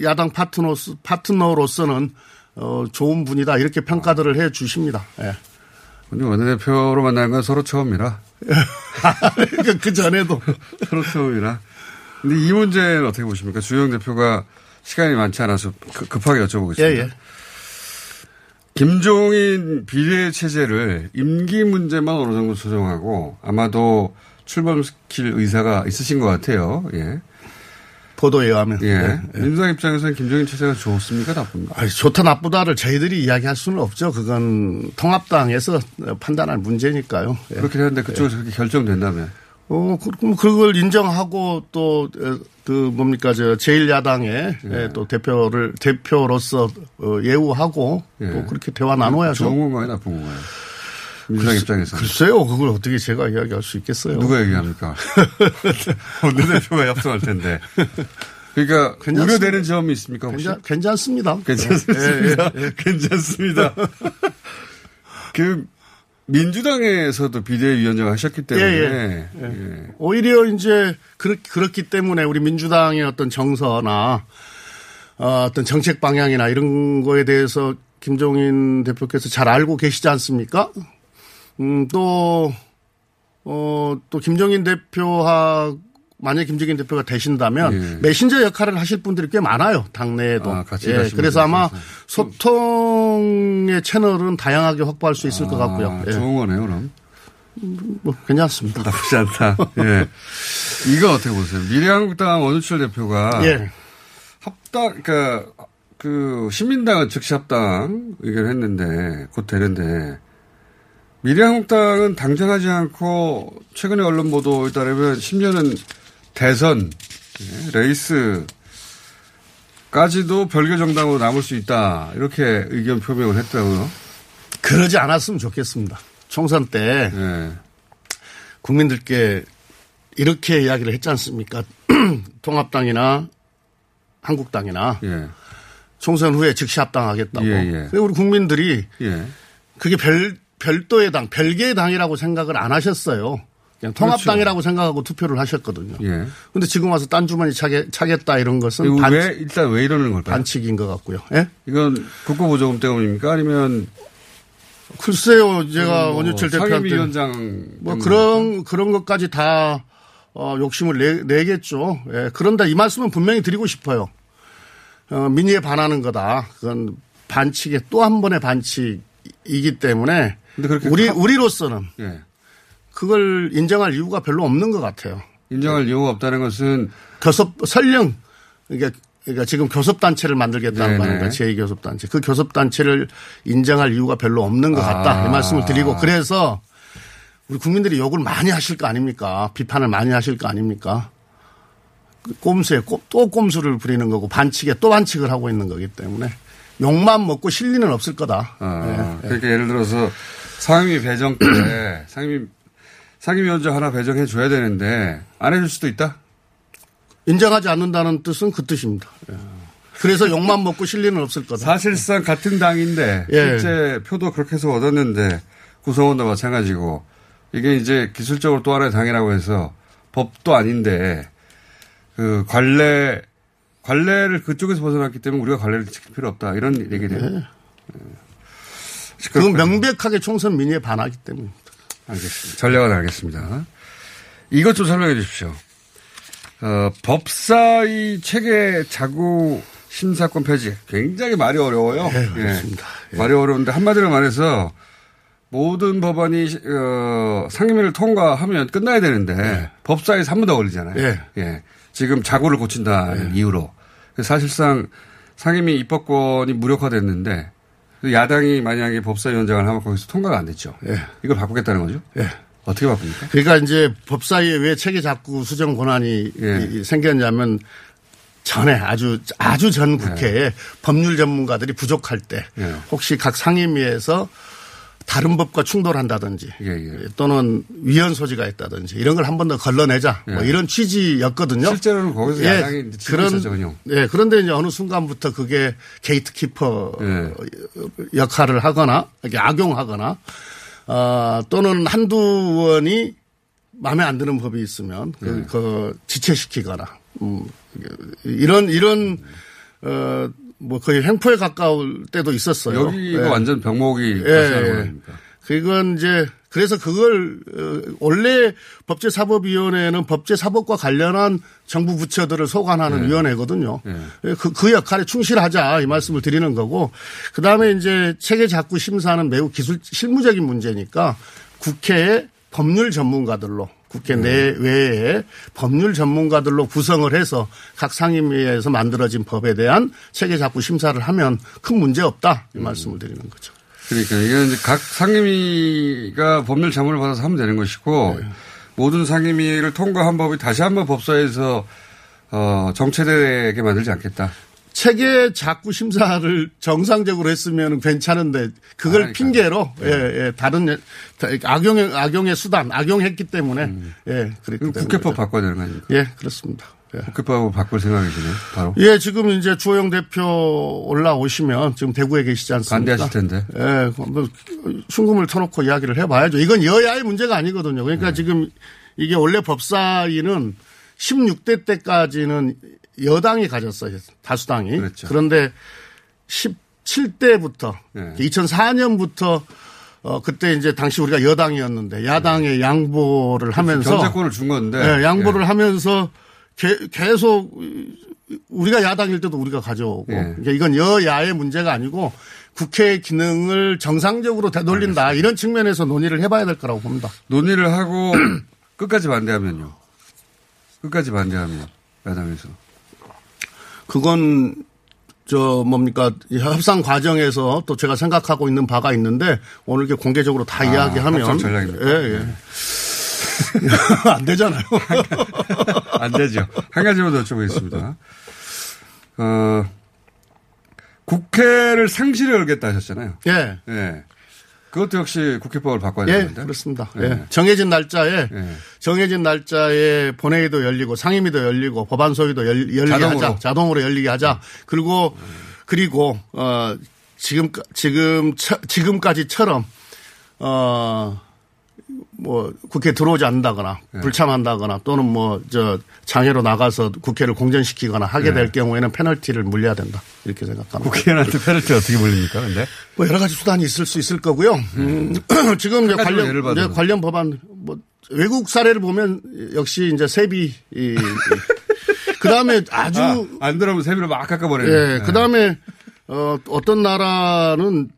야당 파트너, 파트너로서는 어, 좋은 분이다 이렇게 평가들을 해 주십니다. 예. 근데 원내대표로 만난 건 서로 처음이라. 그, 그 전에도. 서로 처음이라. 근데 이 문제는 어떻게 보십니까? 주영 대표가 시간이 많지 않아서 급- 급하게 여쭤보겠습니다. 예, 예. 김종인 비례 체제를 임기 문제만 어느 정도 조정하고 아마도 출범시킬 의사가 있으신 것 같아요. 예. 보도에 의하면. 예. 네. 민주당 입장에서는 김종인 체제가 좋습니까? 나쁩니까? 아니, 좋다 나쁘다를 저희들이 이야기할 수는 없죠. 그건 통합당에서 판단할 문제니까요. 예. 그렇긴 한데 그쪽에서 그렇게 결정된다면. 어, 그- 그걸 인정하고 또, 어, 그 뭡니까, 저, 제1야당의 예. 또 대표를, 대표로서 어, 예우하고 또 그렇게 대화 나눠야죠. 좋은 건가요? 나쁜 건가요? 민주당 입장에서. 글쎄요. 그걸 어떻게 제가 이야기할 수 있겠어요. 누가 얘기합니까? 원내 대표가 협상할 텐데. 그러니까 괜찮습니다. 우려되는 점이 있습니까? 혹시? 괜찮, 괜찮습니다. 괜찮습니다. 예, 예, 예. 괜찮습니다. 그 민주당에서도 비대위원장 하셨기 때문에 예, 예. 오히려 이제 그렇, 그렇기 때문에 우리 민주당의 어떤 정서나 어, 어떤 정책 방향이나 이런 거에 대해서 김종인 대표께서 잘 알고 계시지 않습니까? 음, 또, 어, 또 김종인 대표와 만약 김종인 대표가 되신다면 예. 메신저 역할을 하실 분들이 꽤 많아요. 당내에도. 아, 같이 예, 그래서 아마 분들 소통의 채널은 다양하게 확보할 수 있을 것 같고요. 아, 예. 좋은 거네요, 그럼. 뭐 괜찮습니다. 나쁘지 않다. 예. 이거 어떻게 보세요? 미래한국당 원우철 대표가 예. 합당, 그러니까 그 시민당은 즉시 합당 의견을 했는데 곧 되는데 미래한국당은 당장하지 않고 최근의 언론 보도에 따르면 심지어는 대선 예, 레이스까지도 별개 정당으로 남을 수 있다 이렇게 의견 표명을 했다고요. 그러지 않았으면 좋겠습니다. 총선 때 네. 국민들께 이렇게 이야기를 했지 않습니까? 통합당이나 한국당이나 총선 후에 즉시 합당하겠다고. 예, 예. 우리 국민들이 예. 그게 별 별도의 당, 별개의 당이라고 생각을 안 하셨어요. 그냥 통합당이라고 생각하고 투표를 하셨거든요. 예. 근데 지금 와서 딴 주머니 차게, 차겠다 이런 것은 반, 왜 일단 왜 이러는 걸까요? 반칙인 것 같고요. 예? 이건 국고보조금 때문입니까? 아니면 글쎄요, 제가 뭐 원유철 대표한테 상임위원장 뭐 그런 그런 것까지 다 어, 욕심을 내, 내겠죠. 예, 그런데 이 말씀은 분명히 드리고 싶어요. 어, 민의에 반하는 거다. 그건 반칙의 또 한 번의 반칙이기 때문에 우리 카- 우리로서는 예. 그걸 인정할 이유가 별로 없는 것 같아요. 인정할 이유가 없다는 것은 교섭 설령 그러니까, 그러니까 지금 교섭단체를 만들겠다는. 아닙니까? 제2교섭단체. 그 교섭단체를 인정할 이유가 별로 없는 것 같다. 아. 이 말씀을 드리고 그래서 우리 국민들이 욕을 많이 하실 거 아닙니까? 비판을 많이 하실 거 아닙니까? 그 꼼수에 꼼- 또 꼼수를 부리는 거고 반칙에 또 반칙을 하고 있는 거기 때문에 욕만 먹고 실리는 없을 거다. 아, 예, 예. 그러니까 예를 들어서 상임위 배정 때 상임위 상임위원장 하나 배정해 줘야 되는데 안 해줄 수도 있다. 인정하지 않는다는 뜻은 그 뜻입니다. 예. 그래서 욕만 먹고 실리는 없을 거다. 사실상 같은 당인데 예. 실제 표도 그렇게 해서 얻었는데 구성원도 마찬가지고 이게 이제 기술적으로 또 하나의 당이라고 해서 법도 아닌데 그 관례 관례를 그쪽에서 벗어났기 때문에 우리가 관례를 지킬 필요 없다 이런 얘기네요. 네. 그건 명백하게 총선 민의에 반하기 때문입니다. 알겠습니다. 전략은 알겠습니다. 이것 좀 설명해 주십시오. 어, 법사위 체계 자구 심사권 폐지 굉장히 말이 어려워요. 네, 그렇습니다. 예. 말이 어려운데 한마디로 말해서 모든 법안이 어, 상임위를 통과하면 끝나야 되는데 네. 한번더 걸리잖아요. 예. 예. 지금 자구를 고친다는 이유로 그래서 사실상 상임위 입법권이 무력화됐는데 그 야당이 만약에 법사위원장을 하면 거기서 통과가 안 됐죠. 예. 이걸 바꾸겠다는 거죠? 예. 어떻게 바꿉니까? 그러니까 이제 법사위에 왜 체계 작구 수정 권한이 예. 이- 생겼냐면 전에 아주 아주 전 국회에 법률 전문가들이 부족할 때 예. 혹시 각 상임위에서 다른 법과 충돌한다든지 또는 위헌 소지가 있다든지 이런 걸 한 번 더 걸러내자 뭐 예. 이런 취지였거든요. 실제로는 거기서 야당이 지고 있었죠, 그냥. 예, 그런데 이제 어느 순간부터 그게 게이트키퍼 예. 역할을 하거나 이렇게 악용하거나 어, 또는 한두 의원이 마음에 안 드는 법이 있으면 그, 네. 그 지체시키거나 음, 이런 이런 어, 뭐 거의 횡포에 가까울 때도 있었어요. 여기가 예. 완전 병목이 예, 예. 그건 이제 그래서 그걸 어, 원래 법제사법위원회는 법제사법과 관련한 정부 부처들을 소관하는 네. 위원회거든요. 예. 그, 그 역할에 충실하자 이 말씀을 드리는 거고 그 다음에 이제 체계 작구 심사는 매우 기술 실무적인 문제니까 국회의 법률 전문가들로 국회 내외에 법률 전문가들로 구성을 해서 각 상임위에서 만들어진 법에 대한 체계 작구 심사를 하면 큰 문제 없다 이 말씀을 드리는 거죠. 그러니까 이건 이제 각 상임위가 법률 자문을 받아서 하면 되는 것이고 네. 모든 상임위를 통과한 법이 다시 한번 법사위에서 어, 정체되게 만들지 않겠다. 체계 작구 심사를 정상적으로 했으면 괜찮은데 그걸 아, 핑계로 네. 예, 예, 다른 예, 악용의 악용의 수단 악용했기 때문에 예 그랬기 그럼 때문에 국회법 그렇죠. 바꿔야 되는 거 아닙니까? 예 그렇습니다. 예. 국회법을 바꿀 생각이시네요. 바로. 예, 지금 이제 주호영 대표 올라오시면 지금 대구에 계시지 않습니까? 반대하실 텐데. 예, 뭐 흉금을 터놓고 이야기를 해봐야죠. 이건 여야의 문제가 아니거든요. 그러니까 네. 지금 이게 원래 법사위는 16대 때까지는 여당이 가졌어요. 다수당이. 그렇죠. 그런데 17대부터 네. 2004년부터 어 그때 이제 당시 우리가 여당이었는데 야당의 양보를 하면서 네. 견제권을 준 건데. 예, 양보를 하면서 게- 계속 우리가 야당일 때도 우리가 가져오고 예. 그러니까 이건 여야의 문제가 아니고 국회의 기능을 정상적으로 되돌린다 이런 측면에서 논의를 해봐야 될 거라고 봅니다. 논의를 하고 끝까지 반대하면요. 끝까지 반대하면 야당에서. 그건 저 뭡니까 이 협상 과정에서 또 제가 생각하고 있는 바가 있는데 오늘 이렇게 공개적으로 다 아, 이야기하면 전략입니까? 예, 예. 안 되잖아요. 안 되죠. 한 가지만 더 여쭤보겠습니다. 어, 국회를 상실에 열겠다 하셨잖아요. 예. 예. 그것도 역시 국회법을 바꿔야 예, 되는데. 그렇습니다. 예. 예. 정해진 날짜에 예. 정해진 날짜에 본회의도 열리고 상임위도 열리고 법안 소위도 열, 열리게 자동으로. 하자. 자동으로 열리게 하자. 그리고 그리고 어 지금 지금 처- 지금까지처럼 어 뭐 국회 들어오지 않는다거나 예. 불참한다거나 또는 뭐 저 장애로 나가서 국회를 공전시키거나 하게 예. 될 경우에는 페널티를 물려야 된다 이렇게 생각합니다. 국회의원한테 페널티 어떻게 물립니까, 근데? 뭐 여러 가지 수단이 있을 수 있을 거고요. 음, 지금 이제 관련 이제 받으면. 관련 법안 뭐 외국 사례를 보면 역시 이제 세비 이, 그 다음에 아주 아, 안 들어오면 세비를 막 깎아버리는. 예, 그 다음에 어 어떤 나라는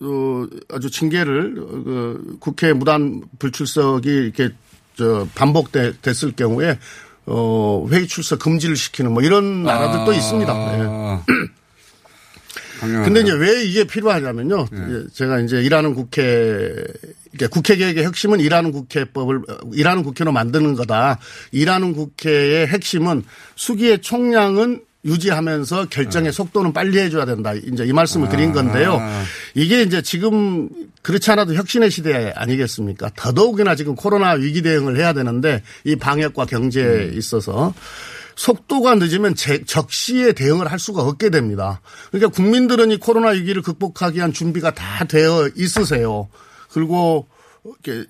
어 아주 징계를 어, 그 국회 무단 불출석이 이렇게 저 반복됐을 경우에 어 회의 출석 금지를 시키는 뭐 이런 나라들도 아. 있습니다. 예. 당연하네요. 근데 이제 왜 이게 필요하냐면요. 네. 제가 이제 일하는 국회, 국회 개혁의 핵심은 일하는 국회법을, 어, 일하는 국회로 만드는 거다. 일하는 국회의 핵심은 수기의 총량은 유지하면서 결정의 속도는 빨리 해줘야 된다. 이제 이 말씀을 드린 건데요. 아. 이게 이제 지금 그렇지 않아도 혁신의 시대 아니겠습니까? 더더욱이나 지금 코로나 위기 대응을 해야 되는데 이 방역과 경제에 있어서 속도가 늦으면 제- 적시에 대응을 할 수가 없게 됩니다. 그러니까 국민들은 이 코로나 위기를 극복하기 위한 준비가 다 되어 있으세요. 그리고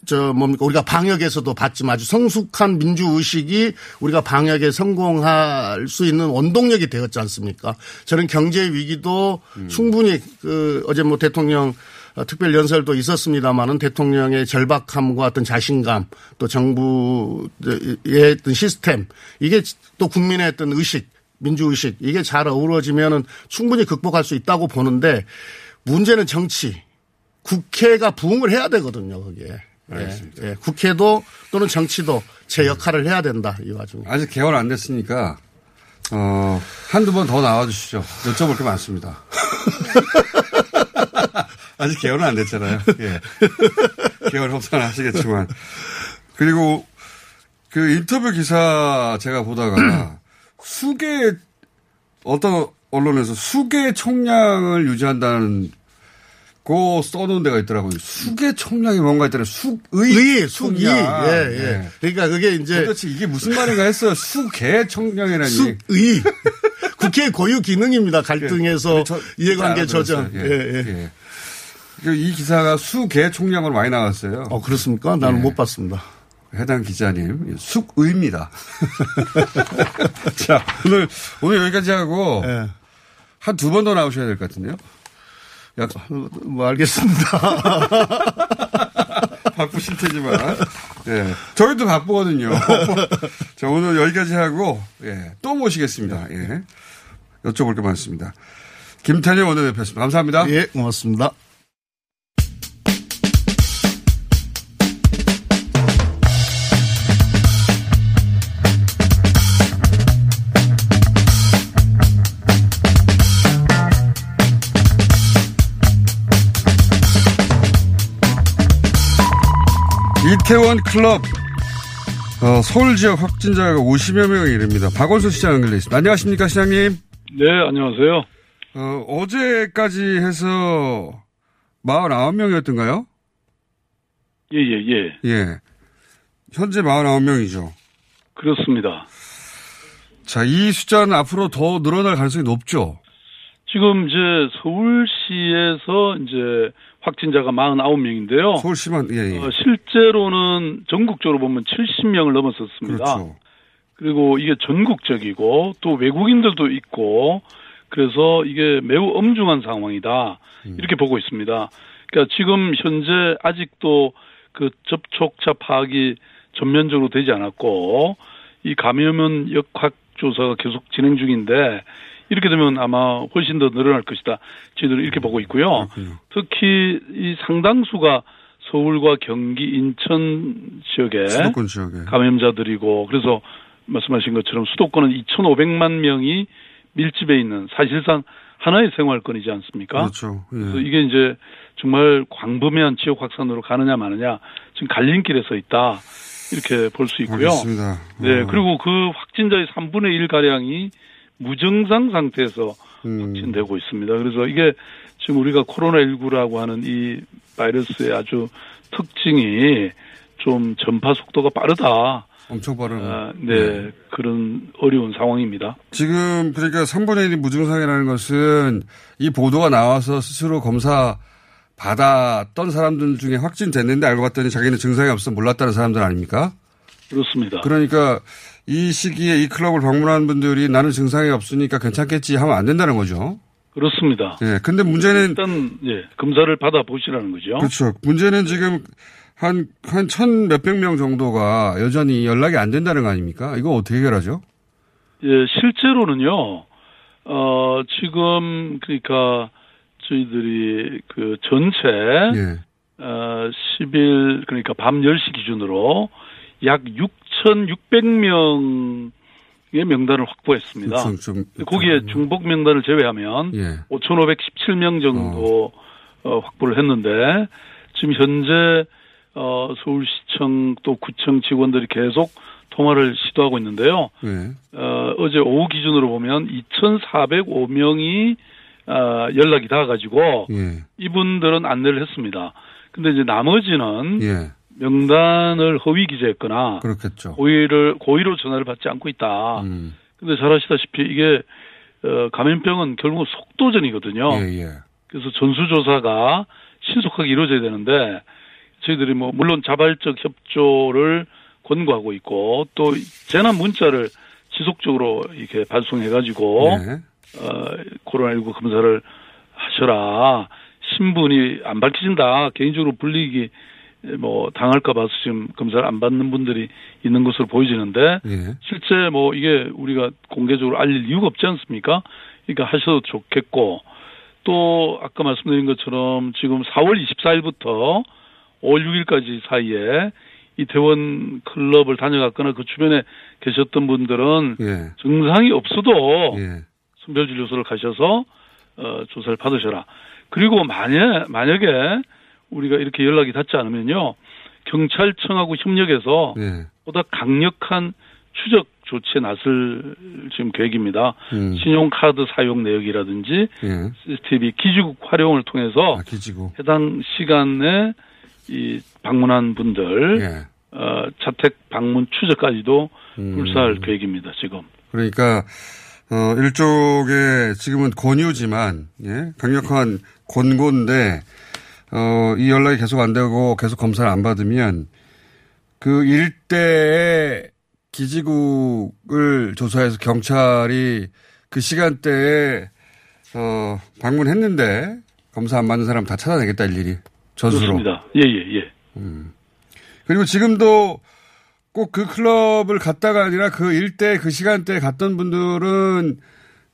저 뭡니까 우리가 방역에서도 봤지만 아주 성숙한 민주 의식이 우리가 방역에 성공할 수 있는 원동력이 되었지 않습니까? 저는 경제 위기도 충분히 그 어제 뭐 대통령 어, 특별 연설도 있었습니다만은 대통령의 절박함과 어떤 자신감 또 정부의 어떤 시스템 이게 또 국민의 어떤 의식 민주 의식 이게 잘 어우러지면은 충분히 극복할 수 있다고 보는데 문제는 정치 국회가 부응을 해야 되거든요 거기에. 알겠습니다. 예, 예. 국회도 또는 정치도 제 역할을 해야 된다 이 와중에. 아직 개월 안 됐으니까 어, 한두 번 더 나와 주시죠. 여쭤볼 게 많습니다. 아직 개월은 안 됐잖아요. 예. 개월 협상을 하시겠지만. 그리고 그 인터뷰 기사 제가 보다가 수계 어떤 언론에서 수계 총량을 유지한다는 고 써놓은 데가 있더라고요. 수계 총량이 뭔가 있더라고요. 숙의 의, 숙의. 총량. 예, 예. 그러니까 그게 이제 도대체 이게 무슨 말인가 했어요. 수계 총량이라니. 숙의. 국회 고유 기능입니다. 갈등에서 이해관계 조정. 예, 예, 예. 그이 기사가 수계 총량으로 많이 나왔어요. 어, 그렇습니까? 나는 예. 못 봤습니다. 해당 기자님, 숙의입니다. 자, 오늘, 오늘 여기까지 하고, 예. 한두 번 더 나오셔야 될 것 같은데요? 약, 뭐, 알겠습니다. 바쁘실 테지만. 예. 저희도 바쁘거든요. 자, 오늘 여기까지 하고, 예. 또 모시겠습니다. 예. 여쭤볼 게 많습니다. 김태년 원내대표였습니다. 감사합니다. 예, 고맙습니다. 이태원 클럽 어, 서울 지역 확진자가 50여 명에 이릅니다. 박원순 시장 연결돼 있습니다. 안녕하십니까 시장님? 네, 안녕하세요. 어, 어제까지 해서 49명이었던가요? 예, 예, 예. 예. 현재 49명이죠. 그렇습니다. 자, 이 숫자는 앞으로 더 늘어날 가능성이 높죠? 지금 이제 서울시에서 이제 확진자가 49명인데요. 서울시만, 예, 예. 어, 실제로는 전국적으로 보면 70명을 넘었었습니다. 그렇죠. 그리고 이게 전국적이고 또 외국인들도 있고 그래서 이게 매우 엄중한 상황이다. 음. 이렇게 보고 있습니다. 그러니까 지금 현재 아직도 그 접촉자 파악이 전면적으로 되지 않았고 이 감염은 역학 조사가 계속 진행 중인데 이렇게 되면 아마 훨씬 더 늘어날 것이다. 저희들은 이렇게 보고 있고요. 특히 이 상당수가 서울과 경기, 인천 지역에 수도권 지역에. 감염자들이고 그래서 말씀하신 것처럼 수도권은 2,500만 명이 밀집해 있는 사실상 하나의 생활권이지 않습니까? 그렇죠. 예. 이게 이제 정말 광범위한 지역 확산으로 가느냐 마느냐 지금 갈림길에 서 있다 이렇게 볼 수 있고요. 알겠습니다. 네 어. 그리고 그 확진자의 3분의 1 가량이 무증상 상태에서 음. 확진되고 있습니다. 그래서 이게 지금 우리가 코로나19라고 하는 이 바이러스의 아주 특징이 좀 전파 속도가 빠르다. 엄청 빠른. 아, 네, 그런 어려운 상황입니다. 지금 그러니까 3분의 1이 무증상이라는 것은 이 보도가 나와서 스스로 검사 받았던 사람들 중에 확진됐는데 알고 봤더니 자기는 증상이 없어 몰랐다는 사람들 아닙니까? 그렇습니다. 그러니까 이 시기에 이 클럽을 방문한 분들이 나는 증상이 없으니까 괜찮겠지 하면 안 된다는 거죠. 그렇습니다. 예. 근데 문제는 일단 예, 검사를 받아 보시라는 거죠. 그렇죠. 문제는 지금 한, 한 천 몇백 명 정도가 여전히 연락이 안 된다는 거 아닙니까? 이거 어떻게 해결하죠? 예, 실제로는요. 어, 지금 그러니까 저희들이 그 전체 예. 어, 10일 그러니까 밤 10시 기준으로 약 6,600명의 명단을 확보했습니다. 좀, 좀, 거기에 중복 명단을 제외하면 예. 5,517명 정도 어, 확보를 했는데 지금 현재 어, 서울시청 또 구청 직원들이 계속 통화를 시도하고 있는데요. 예. 어, 어제 오후 기준으로 보면 2,405명이 어, 연락이 닿아가지고 예. 이분들은 안내를 했습니다. 근데 이제 나머지는 예. 명단을 허위 기재했거나 그렇겠죠. 고의를 고의로 전화를 받지 않고 있다. 음. 근데 잘 아시다시피 이게 어, 감염병은 결국 속도전이거든요. 예, 예. 그래서 전수조사가 신속하게 이루어져야 되는데 저희들이 뭐 물론 자발적 협조를 권고하고 있고 또 재난 문자를 지속적으로 이렇게 발송해가지고 네. 어, 코로나19 검사를 하셔라. 신분이 안 밝혀진다. 개인적으로 불리기 뭐 당할까 봐서 지금 검사를 안 받는 분들이 있는 것으로 보여지는데 예. 실제 뭐 이게 우리가 공개적으로 알릴 이유가 없지 않습니까? 그러니까 하셔도 좋겠고 또 아까 말씀드린 것처럼 지금 4월 24일부터 5월 6일까지 사이에 이태원 클럽을 다녀갔거나 그 주변에 계셨던 분들은 예. 증상이 없어도 예. 선별진료소를 가셔서 어, 조사를 받으셔라. 그리고 만약 만약에 우리가 이렇게 연락이 닿지 않으면요 경찰청하고 협력해서 예. 보다 강력한 추적 조치에 나설 지금 계획입니다. 음. 신용카드 사용 내역이라든지 예. CCTV 기지국 활용을 통해서 아, 기지국. 해당 시간에 이 방문한 분들 예. 어, 자택 방문 추적까지도 음. 불사할 계획입니다. 지금. 그러니까 어 일종의 지금은 권유지만 예 강력한 권고인데 어 이 연락이 계속 안 되고 계속 검사를 안 받으면 그 일대의 기지국을 조사해서 경찰이 그 시간대에 어 방문했는데 검사 안 받는 사람 다 찾아내겠다 일일이 전수로. 그렇습니다. 예, 예, 예. 그리고 지금도 꼭 그 클럽을 갔다가 아니라 그 일대 그 시간대에 갔던 분들은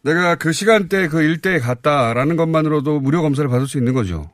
내가 그 시간대 그 일대에 갔다라는 것만으로도 무료 검사를 받을 수 있는 거죠.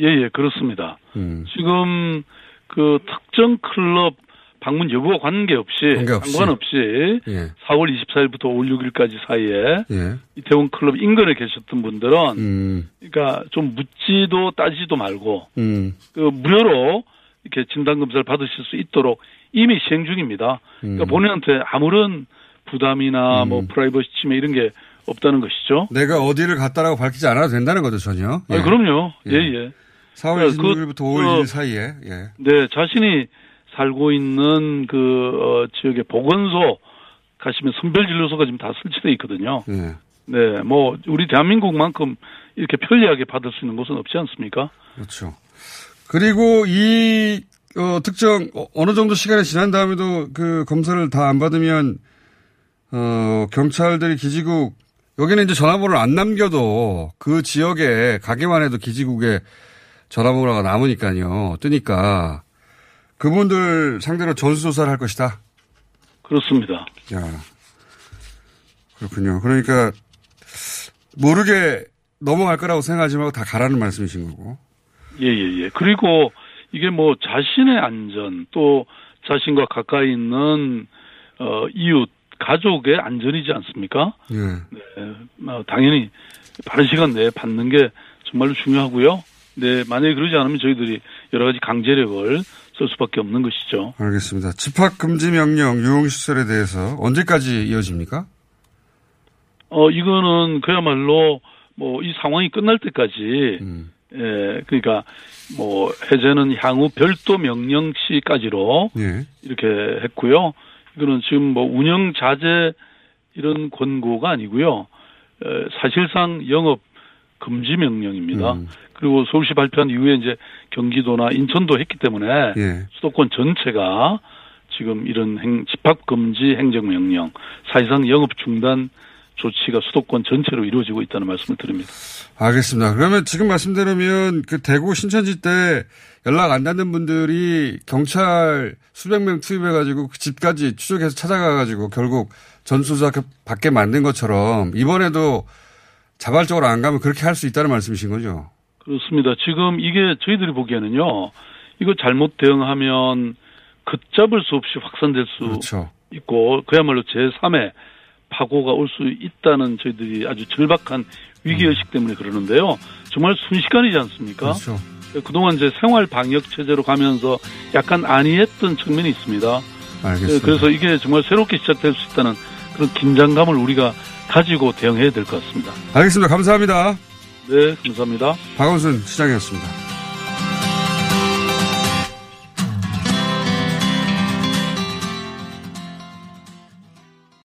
예, 예, 그렇습니다. 음. 지금 그 특정 클럽 방문 여부와 관계없이, 관계없이. 상관없이 예. 4월 24일부터 5월 6일까지 사이에 예. 이태원 클럽 인근에 계셨던 분들은 음. 그러니까 좀 묻지도 따지도 말고 음. 그 무료로 이렇게 진단 검사를 받으실 수 있도록 이미 시행 중입니다. 그러니까 음. 본인한테 아무런 부담이나 뭐 프라이버시 침해 이런 게 없다는 것이죠. 내가 어디를 갔다라고 밝히지 않아도 된다는 거죠, 전혀. 아, 그럼요. 예, 예. 4월 그, 26일부터 5월 그, 1일 사이에. 예. 네, 자신이 살고 있는 그 어, 지역의 보건소 가시면 선별진료소가 지금 다 설치돼 있거든요. 예. 네, 뭐 우리 대한민국만큼 이렇게 편리하게 받을 수 있는 곳은 없지 않습니까? 그렇죠. 그리고 이 어, 특정 어, 어느 정도 시간이 지난 다음에도 그 검사를 다 안 받으면 어, 경찰들이 기지국 여기는 이제 전화번호를 안 남겨도 그 지역에 가게만 해도 기지국에 전화번호가 남으니까요. 뜨니까 그분들 상대로 전수조사를 할 것이다. 그렇습니다. 야 그렇군요. 그러니까 모르게 넘어갈 거라고 생각하지 말고 다 가라는 말씀이신 거고. 예, 예, 예. 그리고 이게 뭐 자신의 안전 또 자신과 가까이 있는 어, 이웃, 가족의 안전이지 않습니까? 예. 네, 어, 당연히 빠른 시간 내에 받는 게 정말로 중요하고요. 네, 만약에 그러지 않으면 저희들이 여러 가지 강제력을 쓸 수밖에 없는 것이죠. 알겠습니다. 집합 금지 명령 유흥시설에 대해서 언제까지 이어집니까? 어, 이거는 그야말로 뭐 이 상황이 끝날 때까지, 예, 그러니까 뭐 해제는 향후 별도 명령 시까지로 예. 이렇게 했고요. 이거는 지금 뭐 운영 자제 이런 권고가 아니고요. 에, 사실상 영업 금지 명령입니다. 음. 그리고 서울시 발표한 이후에 이제 경기도나 인천도 했기 때문에 예. 수도권 전체가 지금 이런 행, 집합 금지 행정 명령, 사실상 영업 중단 조치가 수도권 전체로 이루어지고 있다는 말씀을 드립니다. 알겠습니다. 그러면 지금 말씀대로면 그 대구 신천지 때 연락 안 닿는 분들이 경찰 수백 명 투입해가지고 그 집까지 추적해서 찾아가가지고 결국 전수조사 받게 만든 것처럼 이번에도 자발적으로 안 가면 그렇게 할 수 있다는 말씀이신 거죠? 그렇습니다. 지금 이게 저희들이 보기에는요, 이거 잘못 대응하면 걷잡을 수 없이 확산될 수 그렇죠. 있고, 그야말로 제3의 파고가 올 수 있다는 저희들이 아주 절박한 위기의식 때문에 그러는데요. 정말 순식간이지 않습니까? 그렇죠. 그동안 이제 생활 방역 체제로 가면서 약간 안이했던 측면이 있습니다. 알겠습니다. 그래서 이게 정말 새롭게 시작될 수 있다는 그런 긴장감을 우리가 가지고 대응해야 될 것 같습니다. 알겠습니다. 감사합니다. 네, 감사합니다. 박원순 시장이었습니다.